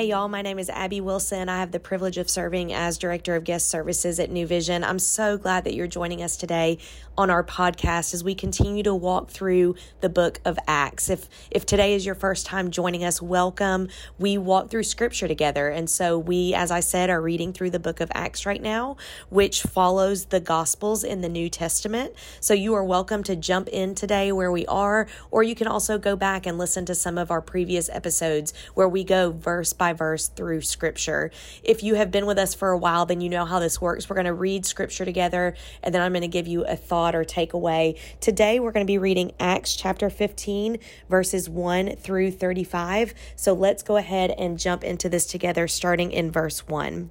Hey, y'all, my name is Abby Wilson. I have the privilege of serving as Director of Guest Services at New Vision. I'm so glad that you're joining us today on our podcast as we continue to walk through the book of Acts. If, if today is your first time joining us, welcome. We walk through scripture together. And so we, as I said, are reading through the book of Acts right now, which follows the Gospels in the New Testament. So you are welcome to jump in today where we are, or you can also go back and listen to some of our previous episodes where we go verse by verse through scripture. If you have been with us for a while, then you know how this works. We're going to read scripture together, and then I'm going to give you a thought or takeaway. Today, we're going to be reading Acts chapter 15, verses 1 through 35. So let's go ahead and jump into this together, starting in verse 1.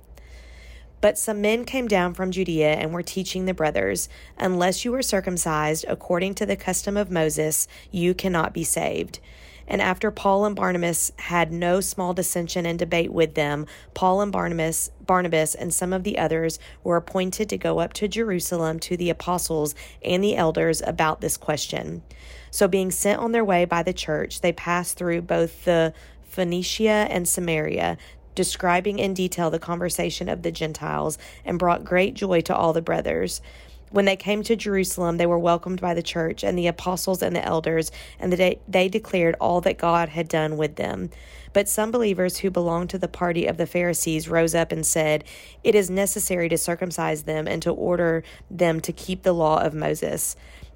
But some men came down from Judea and were teaching the brothers, Unless you are circumcised according to the custom of Moses, you cannot be saved. And after Paul and Barnabas had no small dissension and debate with them, Paul and Barnabas, Barnabas and some of the others were appointed to go up to Jerusalem to the apostles and the elders about this question. So, being sent on their way by the church, they passed through both the Phoenicia and Samaria, describing in detail the conversation of the Gentiles, and brought great joy to all the brothers. When they came to Jerusalem, they were welcomed by the church and the apostles and the elders, and they, they declared all that God had done with them. But some believers who belonged to the party of the Pharisees rose up and said, It is necessary to circumcise them and to order them to keep the law of Moses.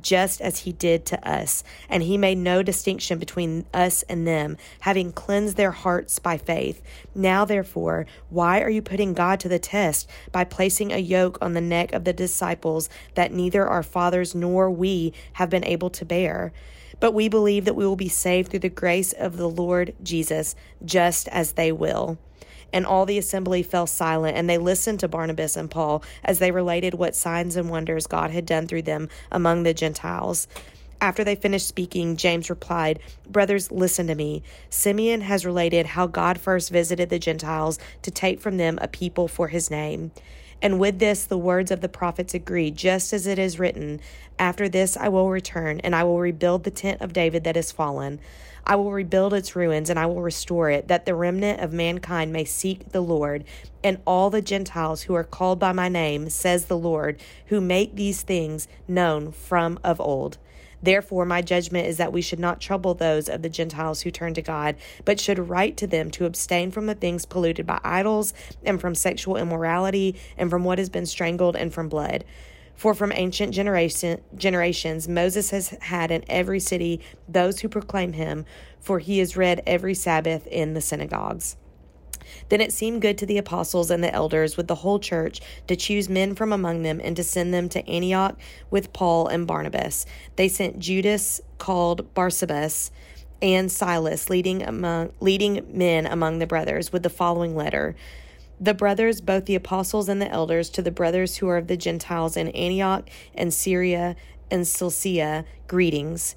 just as he did to us. And he made no distinction between us and them, having cleansed their hearts by faith. Now, therefore, why are you putting God to the test by placing a yoke on the neck of the disciples that neither our fathers nor we have been able to bear? But we believe that we will be saved through the grace of the Lord Jesus, just as they will. And all the assembly fell silent, and they listened to Barnabas and Paul as they related what signs and wonders God had done through them among the Gentiles. After they finished speaking, James replied, Brothers, listen to me. Simeon has related how God first visited the Gentiles to take from them a people for his name. And with this, the words of the prophets agree, just as it is written, After this I will return, and I will rebuild the tent of David that is fallen. I will rebuild its ruins and I will restore it, that the remnant of mankind may seek the Lord, and all the Gentiles who are called by my name, says the Lord, who make these things known from of old. Therefore, my judgment is that we should not trouble those of the Gentiles who turn to God, but should write to them to abstain from the things polluted by idols, and from sexual immorality, and from what has been strangled, and from blood. For from ancient generation, generations Moses has had in every city those who proclaim him, for he is read every Sabbath in the synagogues. Then it seemed good to the apostles and the elders with the whole church to choose men from among them and to send them to Antioch with Paul and Barnabas. They sent Judas, called Barsabas, and Silas, leading among leading men among the brothers, with the following letter the brothers, both the apostles and the elders, to the brothers who are of the Gentiles in Antioch and Syria and Cilicia, greetings.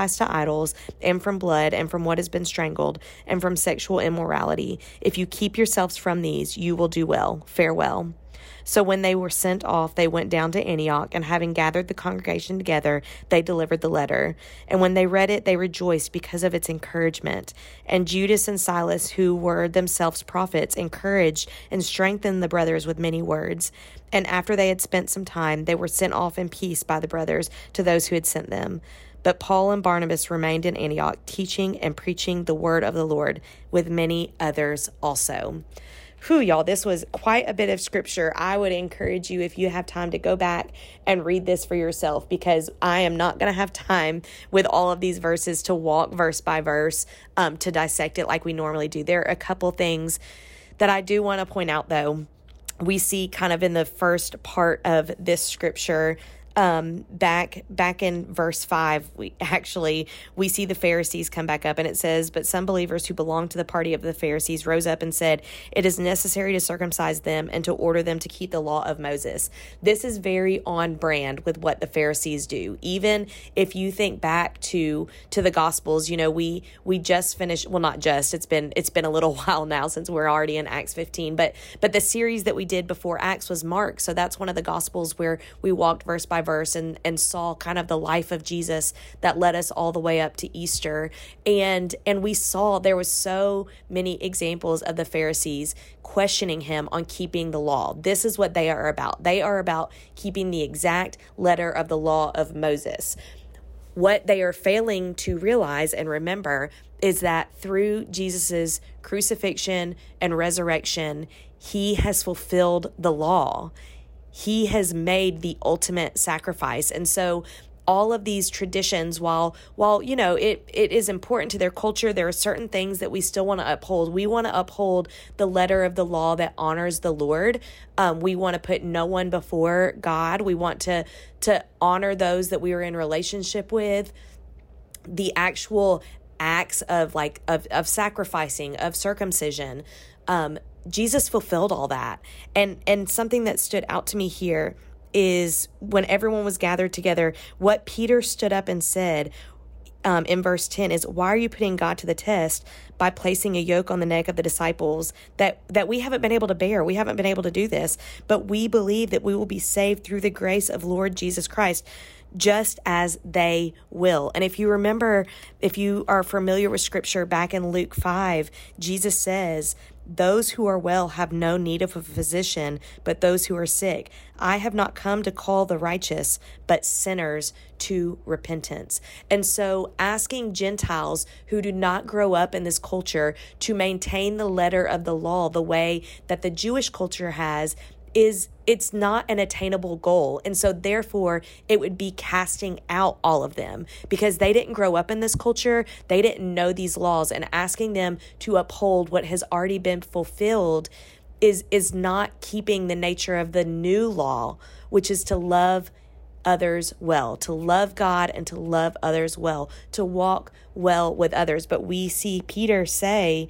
to idols, and from blood, and from what has been strangled, and from sexual immorality. If you keep yourselves from these, you will do well. Farewell. So when they were sent off, they went down to Antioch, and having gathered the congregation together, they delivered the letter. And when they read it, they rejoiced because of its encouragement. And Judas and Silas, who were themselves prophets, encouraged and strengthened the brothers with many words. And after they had spent some time, they were sent off in peace by the brothers to those who had sent them. But Paul and Barnabas remained in Antioch, teaching and preaching the word of the Lord with many others also. Whew, y'all, this was quite a bit of scripture. I would encourage you, if you have time, to go back and read this for yourself because I am not going to have time with all of these verses to walk verse by verse um, to dissect it like we normally do. There are a couple things that I do want to point out, though. We see kind of in the first part of this scripture um, back back in verse five, we actually we see the Pharisees come back up, and it says, "But some believers who belonged to the party of the Pharisees rose up and said, It is necessary to circumcise them and to order them to keep the law of Moses." This is very on brand with what the Pharisees do. Even if you think back to to the Gospels, you know we we just finished. Well, not just. It's been it's been a little while now since we're already in Acts 15, but but the series that we did before Acts was Mark, so that's one of the Gospels where we walked verse by verse and and saw kind of the life of Jesus that led us all the way up to Easter and and we saw there was so many examples of the Pharisees questioning him on keeping the law. This is what they are about. They are about keeping the exact letter of the law of Moses. What they are failing to realize and remember is that through Jesus's crucifixion and resurrection, he has fulfilled the law he has made the ultimate sacrifice. And so all of these traditions while while you know it it is important to their culture there are certain things that we still want to uphold. We want to uphold the letter of the law that honors the lord. Um, we want to put no one before god. We want to to honor those that we are in relationship with. The actual acts of like of, of sacrificing of circumcision um, Jesus fulfilled all that. And and something that stood out to me here is when everyone was gathered together, what Peter stood up and said um, in verse 10 is why are you putting God to the test by placing a yoke on the neck of the disciples that that we haven't been able to bear we haven't been able to do this but we believe that we will be saved through the grace of Lord Jesus Christ just as they will. And if you remember, if you are familiar with scripture back in Luke 5, Jesus says those who are well have no need of a physician, but those who are sick. I have not come to call the righteous, but sinners to repentance. And so, asking Gentiles who do not grow up in this culture to maintain the letter of the law the way that the Jewish culture has is it's not an attainable goal. And so therefore it would be casting out all of them because they didn't grow up in this culture. They didn't know these laws and asking them to uphold what has already been fulfilled is is not keeping the nature of the new law, which is to love others well, to love God and to love others well, to walk well with others. But we see Peter say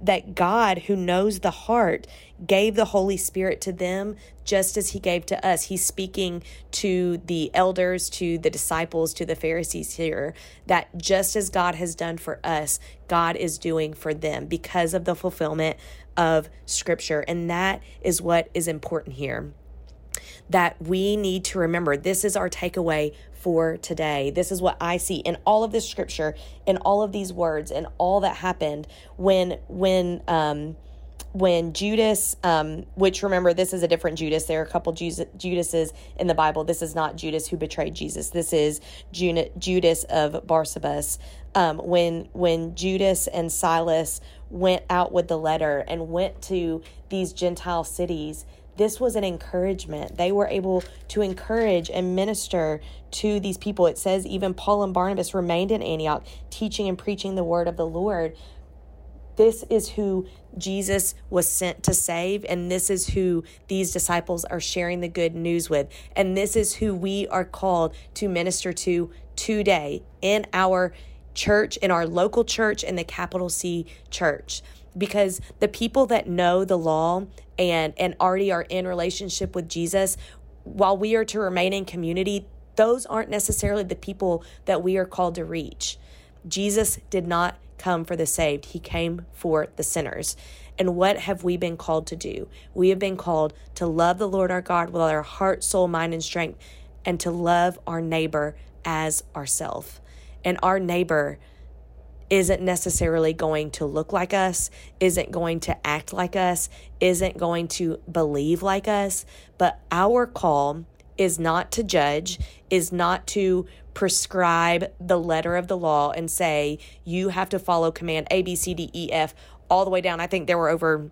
that God, who knows the heart, gave the Holy Spirit to them just as He gave to us. He's speaking to the elders, to the disciples, to the Pharisees here, that just as God has done for us, God is doing for them because of the fulfillment of Scripture. And that is what is important here that we need to remember. This is our takeaway for today. This is what I see in all of this scripture, in all of these words, and all that happened when when um when Judas, um, which remember this is a different Judas. There are a couple Judases in the Bible. This is not Judas who betrayed Jesus. This is Judas of Barsabas. Um, when when Judas and Silas went out with the letter and went to these Gentile cities this was an encouragement. They were able to encourage and minister to these people. It says even Paul and Barnabas remained in Antioch, teaching and preaching the word of the Lord. This is who Jesus was sent to save, and this is who these disciples are sharing the good news with. And this is who we are called to minister to today in our church, in our local church, in the capital C church because the people that know the law and and already are in relationship with Jesus while we are to remain in community those aren't necessarily the people that we are called to reach Jesus did not come for the saved he came for the sinners And what have we been called to do? We have been called to love the Lord our God with our heart, soul, mind, and strength, and to love our neighbor as ourself. And our neighbor isn't necessarily going to look like us, isn't going to act like us, isn't going to believe like us, but our call is not to judge, is not to prescribe the letter of the law and say, you have to follow command A, B, C, D, E, F, all the way down. I think there were over,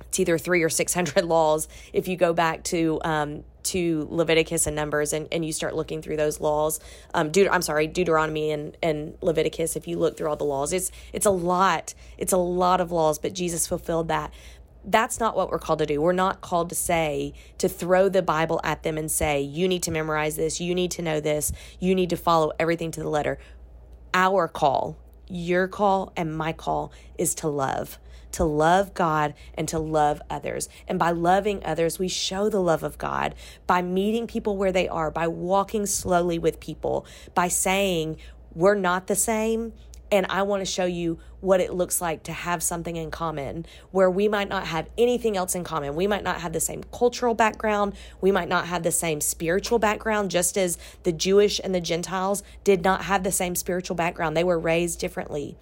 it's either three or 600 laws if you go back to, um, to Leviticus and Numbers and, and you start looking through those laws. Um, Deut- I'm sorry, Deuteronomy and, and Leviticus, if you look through all the laws, it's, it's a lot. It's a lot of laws, but Jesus fulfilled that that's not what we're called to do. We're not called to say, to throw the Bible at them and say, you need to memorize this, you need to know this, you need to follow everything to the letter. Our call, your call, and my call is to love, to love God and to love others. And by loving others, we show the love of God by meeting people where they are, by walking slowly with people, by saying, we're not the same and I want to show you what it looks like to have something in common where we might not have anything else in common. We might not have the same cultural background. We might not have the same spiritual background, just as the Jewish and the Gentiles did not have the same spiritual background. They were raised differently.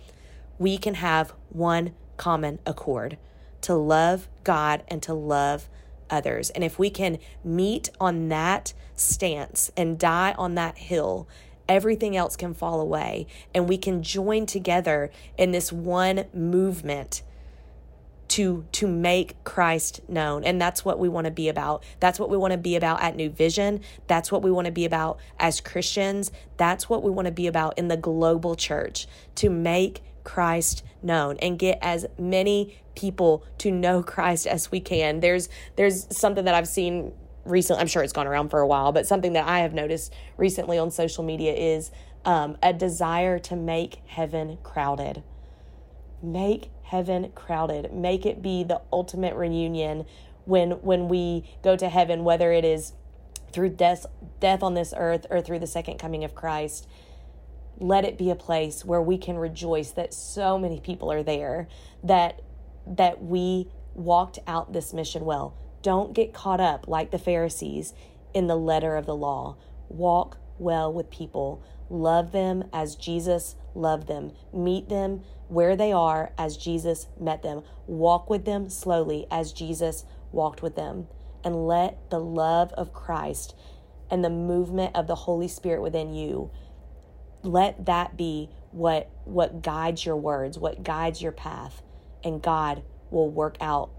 We can have one common accord to love God and to love others. And if we can meet on that stance and die on that hill everything else can fall away and we can join together in this one movement to to make Christ known. And that's what we want to be about. That's what we want to be about at New Vision. That's what we want to be about as Christians. That's what we want to be about in the global church to make Christ known and get as many people to know Christ as we can. There's there's something that I've seen recently, I'm sure it's gone around for a while, but something that I have noticed recently on social media is um, a desire to make heaven crowded. Make heaven crowded. Make it be the ultimate reunion when when we go to heaven, whether it is through death death on this earth or through the second coming of Christ. Let it be a place where we can rejoice that so many people are there, that that we walked out this mission well don't get caught up like the Pharisees in the letter of the law. Walk well with people. Love them as Jesus loved them. Meet them where they are as Jesus met them. Walk with them slowly as Jesus walked with them. And let the love of Christ and the movement of the Holy Spirit within you let that be what what guides your words, what guides your path, and God will work out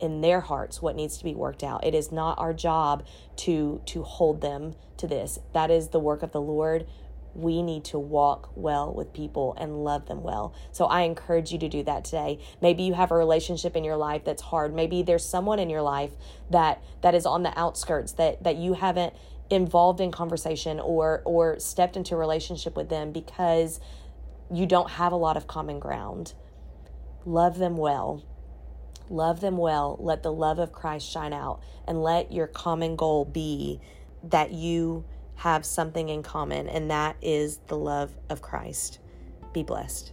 in their hearts what needs to be worked out. It is not our job to to hold them to this. That is the work of the Lord. We need to walk well with people and love them well. So I encourage you to do that today. Maybe you have a relationship in your life that's hard. Maybe there's someone in your life that that is on the outskirts that that you haven't involved in conversation or or stepped into a relationship with them because you don't have a lot of common ground. Love them well Love them well. Let the love of Christ shine out. And let your common goal be that you have something in common, and that is the love of Christ. Be blessed.